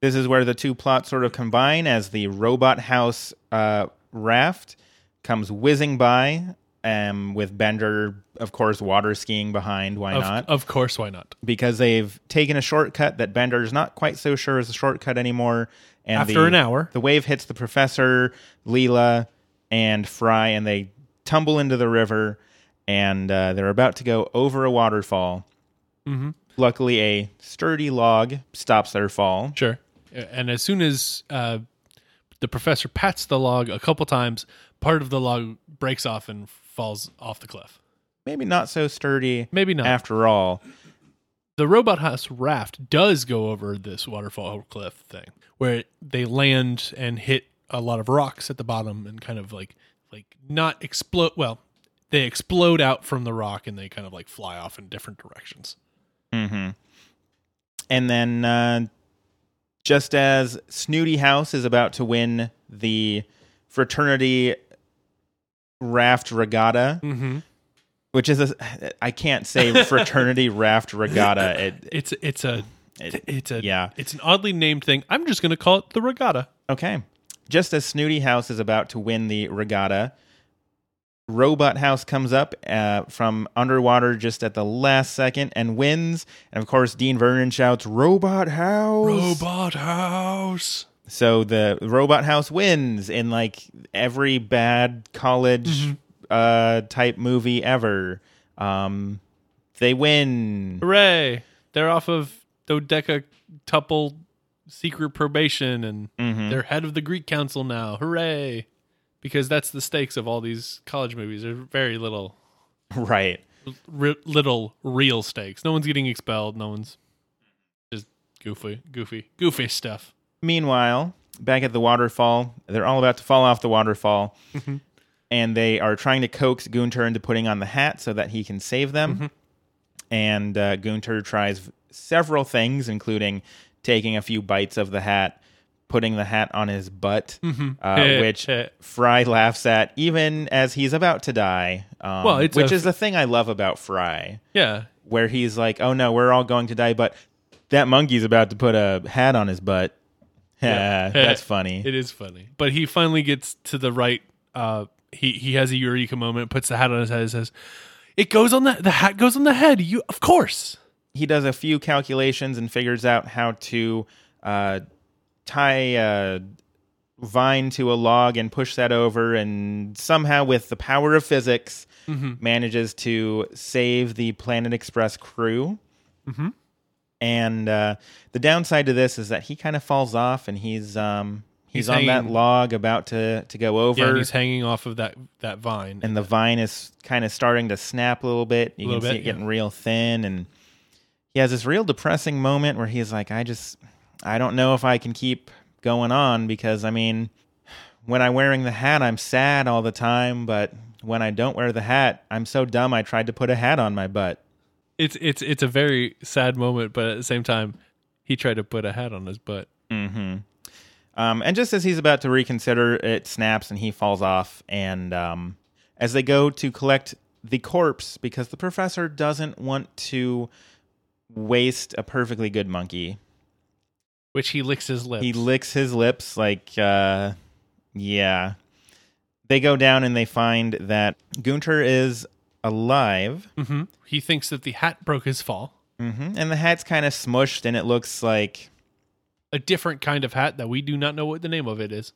Speaker 3: This is where the two plots sort of combine as the robot house uh, raft comes whizzing by, um, with Bender, of course, water skiing behind. Why
Speaker 2: Of,
Speaker 3: not?
Speaker 2: of course, why not?
Speaker 3: because they've taken a shortcut that Bender's not quite so sure is a shortcut anymore. And
Speaker 2: After
Speaker 3: the-
Speaker 2: an hour.
Speaker 3: the wave hits the professor, Leela, and Fry, and they tumble into the river. And uh, they're about to go over a waterfall.
Speaker 2: Mm-hmm.
Speaker 3: Luckily, a sturdy log stops their fall.
Speaker 2: Sure. And as soon as uh, the professor pats the log a couple times, part of the log breaks off and falls off the cliff.
Speaker 3: Maybe not so sturdy
Speaker 2: Maybe not.
Speaker 3: after all.
Speaker 2: the robot house raft does go over this waterfall cliff thing where they land and hit a lot of rocks at the bottom and kind of like like not explode well they explode out from the rock and they kind of like fly off in different directions
Speaker 3: mm-hmm. And then, uh, just as Snooty House is about to win the fraternity raft regatta,
Speaker 2: mm-hmm.
Speaker 3: which is a I can't say fraternity raft regatta. It,
Speaker 2: it's it's a
Speaker 3: it-
Speaker 2: it's a
Speaker 3: yeah.
Speaker 2: it's an oddly named thing i'm just going to call it the regatta
Speaker 3: okay. Just as Snooty House is about to win the regatta, Robot House comes up uh, from underwater just at the last second and wins. And of course, Dean Vernon shouts, "Robot House!"
Speaker 2: robot house
Speaker 3: So the robot house wins in like every bad college uh type movie ever. Um they win.
Speaker 2: hooray they're off of dodeca tuple secret probation and
Speaker 3: Mhm.
Speaker 2: they're head of the Greek council now. Hooray! Because that's the stakes of all these college movies. They're very little,
Speaker 3: Right.
Speaker 2: r- little real stakes. No one's getting expelled. No one's just goofy, goofy, goofy stuff.
Speaker 3: Meanwhile, back at the waterfall, they're all about to fall off the waterfall. And they are trying to coax Gunter into putting on the hat so that he can save them. And uh, Gunter tries several things, including taking a few bites of the hat, putting the hat on his butt, uh, which Fry laughs at, even as he's about to die. Um,
Speaker 2: Well,
Speaker 3: which
Speaker 2: a-
Speaker 3: is the thing I love about Fry,
Speaker 2: Yeah,
Speaker 3: where he's like, "Oh no, we're all going to die," but that monkey's about to put a hat on his butt.
Speaker 2: Yeah.
Speaker 3: That's funny.
Speaker 2: it is funny. But he finally gets to the right. Uh, he he has a eureka moment. Puts the hat on his head. and Says, "It goes on the the hat goes on the head." You of course.
Speaker 3: He does a few calculations and figures out how to uh, tie a vine to a log and push that over, and somehow, with the power of physics, manages to save the Planet Express crew.
Speaker 2: Mhm.
Speaker 3: And uh, the downside to this is that he kind of falls off, and he's um, he's,
Speaker 2: He's
Speaker 3: on that log about to to go over.
Speaker 2: Yeah, and he's hanging off of that that vine.
Speaker 3: and the vine is kind of starting to snap a little bit. You can see
Speaker 2: bit,
Speaker 3: it getting real thin, and he has this real depressing moment where he's like, "I just, I don't know if I can keep going on because I mean, when I'm wearing the hat, I'm sad all the time, but when I don't wear the hat, I'm so dumb. I tried to put a hat on my butt."
Speaker 2: it's it's it's a very sad moment, but at the same time, he tried to put a hat on his butt.
Speaker 3: Mm-hmm. Um, and just as he's about to reconsider, it snaps and he falls off. And um, as they go to collect the corpse, because the professor doesn't want to waste a perfectly good monkey,
Speaker 2: Which he licks his lips.
Speaker 3: he licks his lips like, uh, yeah. They go down and they find that Gunter is alive.
Speaker 2: hmm He thinks that the hat broke his fall.
Speaker 3: hmm And the hat's kind of smushed and it looks like
Speaker 2: A different kind of hat that we do not know what the name of it is.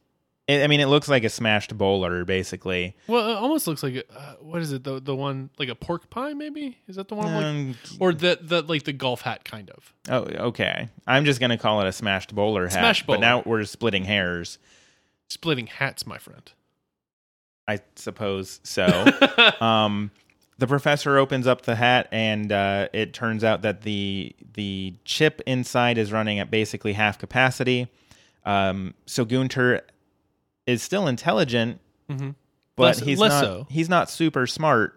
Speaker 3: I I mean, it looks like a smashed bowler, basically.
Speaker 2: Well, it almost looks like a, uh, what is it? The the one like a pork pie, maybe? Is that the one? I'm like,
Speaker 3: Um,
Speaker 2: or the the like the golf hat kind of.
Speaker 3: Oh, okay. I'm just gonna call it a smashed bowler hat.
Speaker 2: Smash
Speaker 3: But
Speaker 2: bowler.
Speaker 3: now we're splitting hairs.
Speaker 2: Splitting hats, my friend.
Speaker 3: I suppose so. um, the professor opens up the hat, and uh, it turns out that the the chip inside is running at basically half capacity. Um, so Gunter is still intelligent,
Speaker 2: Mhm.
Speaker 3: but
Speaker 2: Less-
Speaker 3: he's
Speaker 2: less
Speaker 3: not.
Speaker 2: so.
Speaker 3: He's not super smart.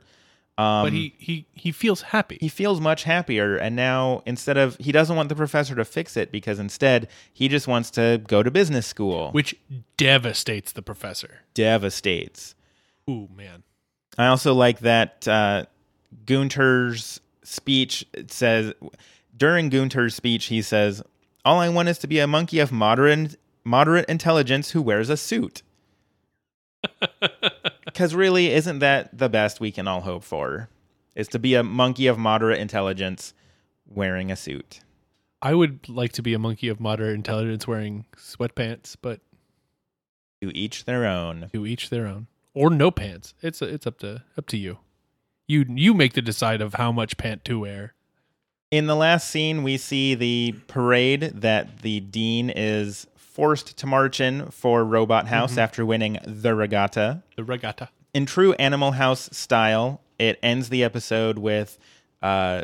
Speaker 3: Um,
Speaker 2: but he he he feels happy.
Speaker 3: he feels much happier and now instead of he doesn't want the professor to fix it because instead he just wants to go to business school
Speaker 2: which devastates the professor.
Speaker 3: devastates
Speaker 2: Ooh man.
Speaker 3: i also like that uh, gunter's speech it says during gunter's speech he says all i want is to be a monkey of moderate moderate intelligence who wears a suit because really isn't that the best we can all hope for is to be a monkey of moderate intelligence wearing a suit
Speaker 2: I would like to be a monkey of moderate intelligence wearing sweatpants, but
Speaker 3: to each their own
Speaker 2: to each their own. Or no pants. It's it's up to up to you. You you make the decide of how much pant to wear.
Speaker 3: In the last scene, we see the parade that the dean is forced to march in for Robot House after winning the regatta.
Speaker 2: The regatta.
Speaker 3: In true Animal House style, it ends the episode with uh,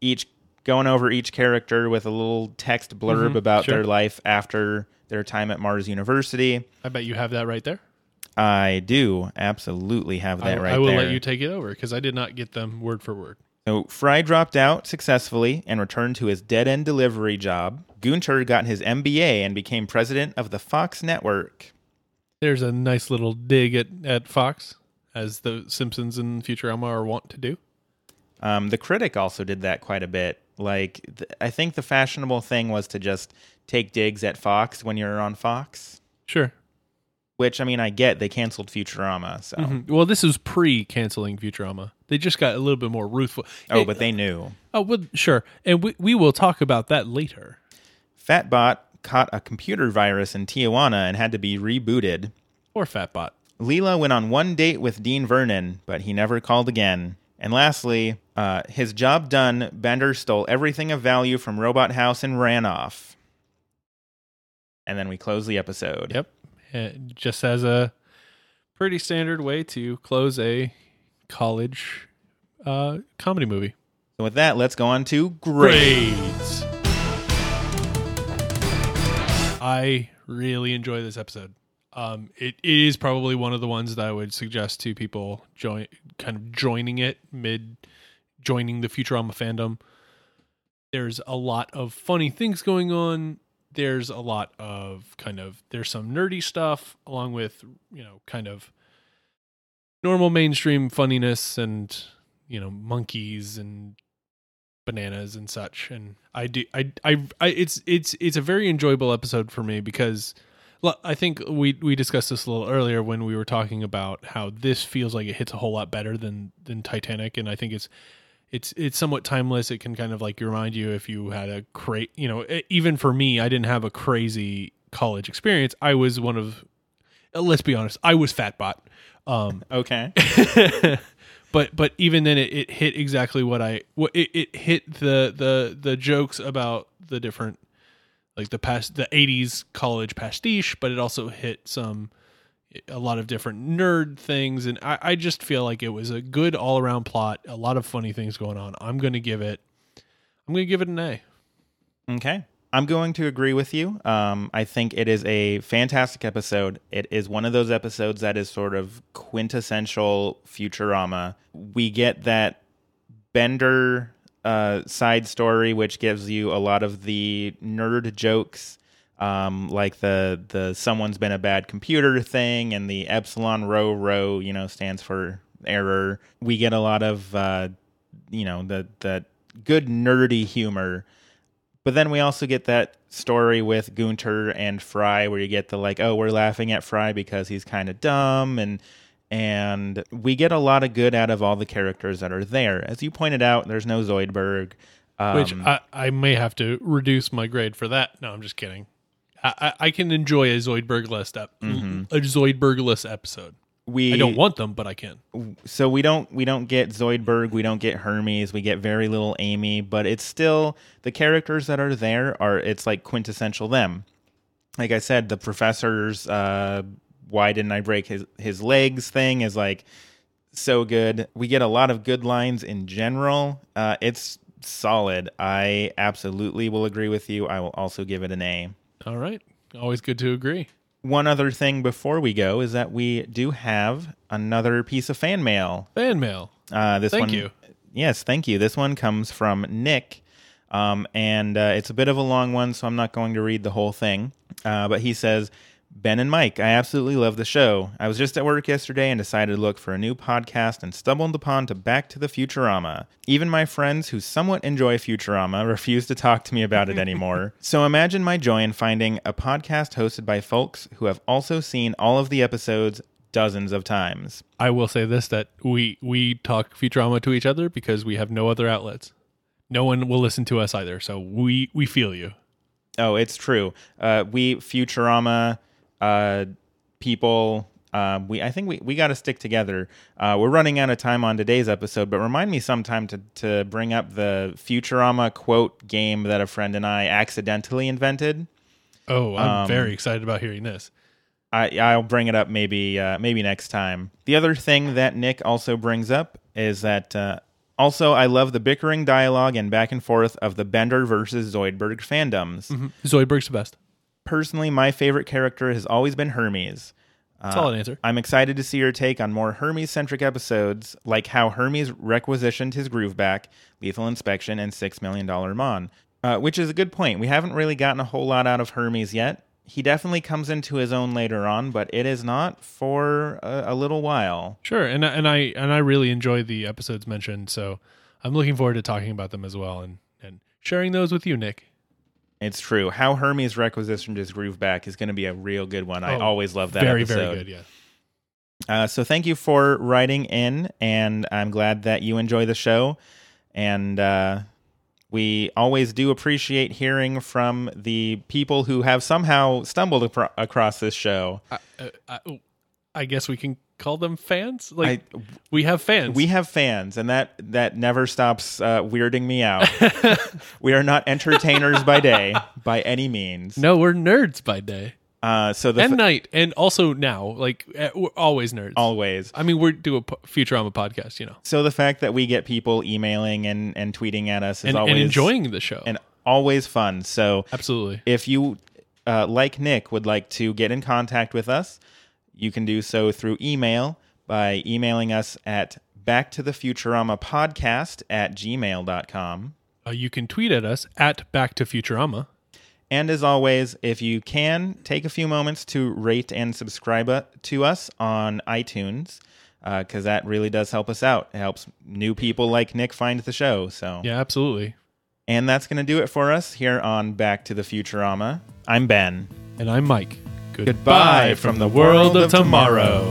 Speaker 3: each going over each character with a little text blurb about
Speaker 2: sure.
Speaker 3: their life after their time at Mars University.
Speaker 2: I bet you have that right there.
Speaker 3: I do absolutely have that
Speaker 2: I,
Speaker 3: right there.
Speaker 2: I will
Speaker 3: there.
Speaker 2: let you take it over because I did not get them word for word.
Speaker 3: So Fry dropped out successfully and returned to his dead end delivery job. Gunter got his MBA and became president of the Fox network.
Speaker 2: There's a nice little dig at, at Fox, as the Simpsons and Futurama are wont to do.
Speaker 3: Um, the critic also did that quite a bit. Like, th- I think the fashionable thing was to just take digs at Fox when you're on Fox,
Speaker 2: Sure.
Speaker 3: which I mean, I get they canceled Futurama. So,
Speaker 2: Mhm. Well, this was pre canceling Futurama. They just got a little bit more ruthless.
Speaker 3: oh,
Speaker 2: Hey,
Speaker 3: but they knew.
Speaker 2: oh, well, sure. And we, we will talk about that later.
Speaker 3: Fatbot caught a computer virus in Tijuana and had to be rebooted.
Speaker 2: Or Fatbot.
Speaker 3: Leela went on one date with Dean Vernon, but he never called again. And lastly, uh, his job done, Bender stole everything of value from Robot House and ran off. And then we close the episode.
Speaker 2: Yep. Uh, just as a pretty standard way to close a college uh, comedy movie.
Speaker 3: So with that, let's go on to grades.
Speaker 2: I really enjoy this episode. Um, it, it is probably one of the ones that I would suggest to people join, kind of joining it mid, joining the Futurama fandom. There's a lot of funny things going on. There's a lot of kind of there's some nerdy stuff along with you know kind of normal mainstream funniness and you know monkeys and bananas and such. And i do I, I i it's it's it's a very enjoyable episode for me because i think we we discussed this a little earlier when we were talking about how this feels like it hits a whole lot better than than titanic. And i think it's it's it's somewhat timeless. It can kind of like remind you if you had a cra you know even for me i didn't have a crazy college experience. I was one of let's be honest i was fatbot um
Speaker 3: Okay.
Speaker 2: but but even then it, it hit exactly what i what it, it hit the the the jokes about the different like the past the 80s college pastiche but it also hit some a lot of different nerd things and i, I just feel like it was a good all-around plot a lot of funny things going on i'm gonna give it i'm gonna give it an a
Speaker 3: Okay. I'm going to agree with you. Um, I think it is a fantastic episode. It is one of those episodes that is sort of quintessential Futurama. We get that Bender uh, side story, which gives you a lot of the nerd jokes, um, like the the someone's been a bad computer thing, and the epsilon rho rho, you know, stands for error. We get a lot of uh, you know the the good nerdy humor but then we also get that story with Gunter and Fry where you get the like, oh, we're laughing at Fry because he's kind of dumb and and we get a lot of good out of all the characters that are there. As you pointed out, there's no Zoidberg. Um,
Speaker 2: which I, I may have to reduce my grade for that no i'm just kidding i, I, I can enjoy a zoidberg-less ep- a zoidberg-less episode
Speaker 3: we
Speaker 2: i don't want them but i can
Speaker 3: so we don't we don't get Zoidberg, we don't get Hermes, we get very little Amy, but it's still the characters that are there are it's like quintessential them. Like I said, the professor's uh why didn't I break his his legs thing is like so good. We get a lot of good lines in general. Uh it's solid. I absolutely will agree with you. I will also give it an A.
Speaker 2: all right always good to agree
Speaker 3: One other thing before we go is that we do have another piece of fan mail.
Speaker 2: fan mail
Speaker 3: Uh, this
Speaker 2: Thank
Speaker 3: one,
Speaker 2: you.
Speaker 3: Yes, thank you. This one comes from Nick, um, and uh, it's a bit of a long one, so I'm not going to read the whole thing. Uh, but he says, Ben and Mike, I absolutely love the show. I was just at work yesterday and decided to look for a new podcast and stumbled upon to Back to the Futurama. Even my friends who somewhat enjoy Futurama refuse to talk to me about it anymore. so imagine my joy in finding a podcast hosted by folks who have also seen all of the episodes dozens of times.
Speaker 2: I will say this that we we talk Futurama to each other because we have no other outlets. No one will listen to us either, so we we feel you.
Speaker 3: Oh, it's true. Uh, we Futurama uh, people. Uh, we I think we, we got to stick together. Uh, we're running out of time on today's episode, but remind me sometime to to bring up the Futurama quote game that a friend and I accidentally invented.
Speaker 2: Oh, I'm
Speaker 3: Um,
Speaker 2: very excited about hearing this.
Speaker 3: I I'll bring it up maybe uh, maybe next time. The other thing that Nick also brings up is that uh, also I love the bickering dialogue and back and forth of the Bender versus Zoidberg fandoms.
Speaker 2: Zoidberg's the best.
Speaker 3: Personally, my favorite character has always been Hermes. Uh,
Speaker 2: Solid answer.
Speaker 3: I'm excited to see your take on more Hermes centric episodes, like how Hermes requisitioned his groove back, Lethal Inspection, and Six Million Dollar Mon. Uh, which is a good point. We haven't really gotten a whole lot out of Hermes yet. He definitely comes into his own later on, but it is not for a, a little while.
Speaker 2: Sure, and I- and I and I really enjoy the episodes mentioned, so I'm looking forward to talking about them as well and and sharing those with you, Nick.
Speaker 3: It's true. How Hermes requisitioned his groove back is going to be a real good one. I
Speaker 2: Oh,
Speaker 3: always love that
Speaker 2: very
Speaker 3: episode.
Speaker 2: very good. Yeah.
Speaker 3: Uh, so thank you for writing in, and I'm glad that you enjoy the show. And uh, we always do appreciate hearing from the people who have somehow stumbled apro- across this show.
Speaker 2: I, uh, I, I guess we can call them fans. Like
Speaker 3: I-
Speaker 2: we have fans.
Speaker 3: We have fans, and that that never stops uh, weirding me out. we are not entertainers by day, by any means.
Speaker 2: no, we're nerds by day
Speaker 3: Uh, so the
Speaker 2: and
Speaker 3: f-
Speaker 2: night, and also now. Like uh, we're always nerds.
Speaker 3: always.
Speaker 2: I mean, we're do a po- Futurama podcast, you know,
Speaker 3: So the fact that we get people emailing and, and tweeting at us is
Speaker 2: and,
Speaker 3: always
Speaker 2: and enjoying the show.
Speaker 3: and always fun. So
Speaker 2: Absolutely.
Speaker 3: if you uh, like nick would like to get in contact with us you can do so through email by emailing us at back to the futurama podcast at gmail.com
Speaker 2: Uh, you can tweet at us at Back to Futurama.
Speaker 3: and as always if you can take a few moments to rate and subscribe uh, to us on itunes because that really does help us out it helps new people like nick find the show so
Speaker 2: Yeah, absolutely.
Speaker 3: and that's going to do it for us here on back to the futurama i'm ben
Speaker 2: And I'm Mike.
Speaker 3: Goodbye from the world of tomorrow.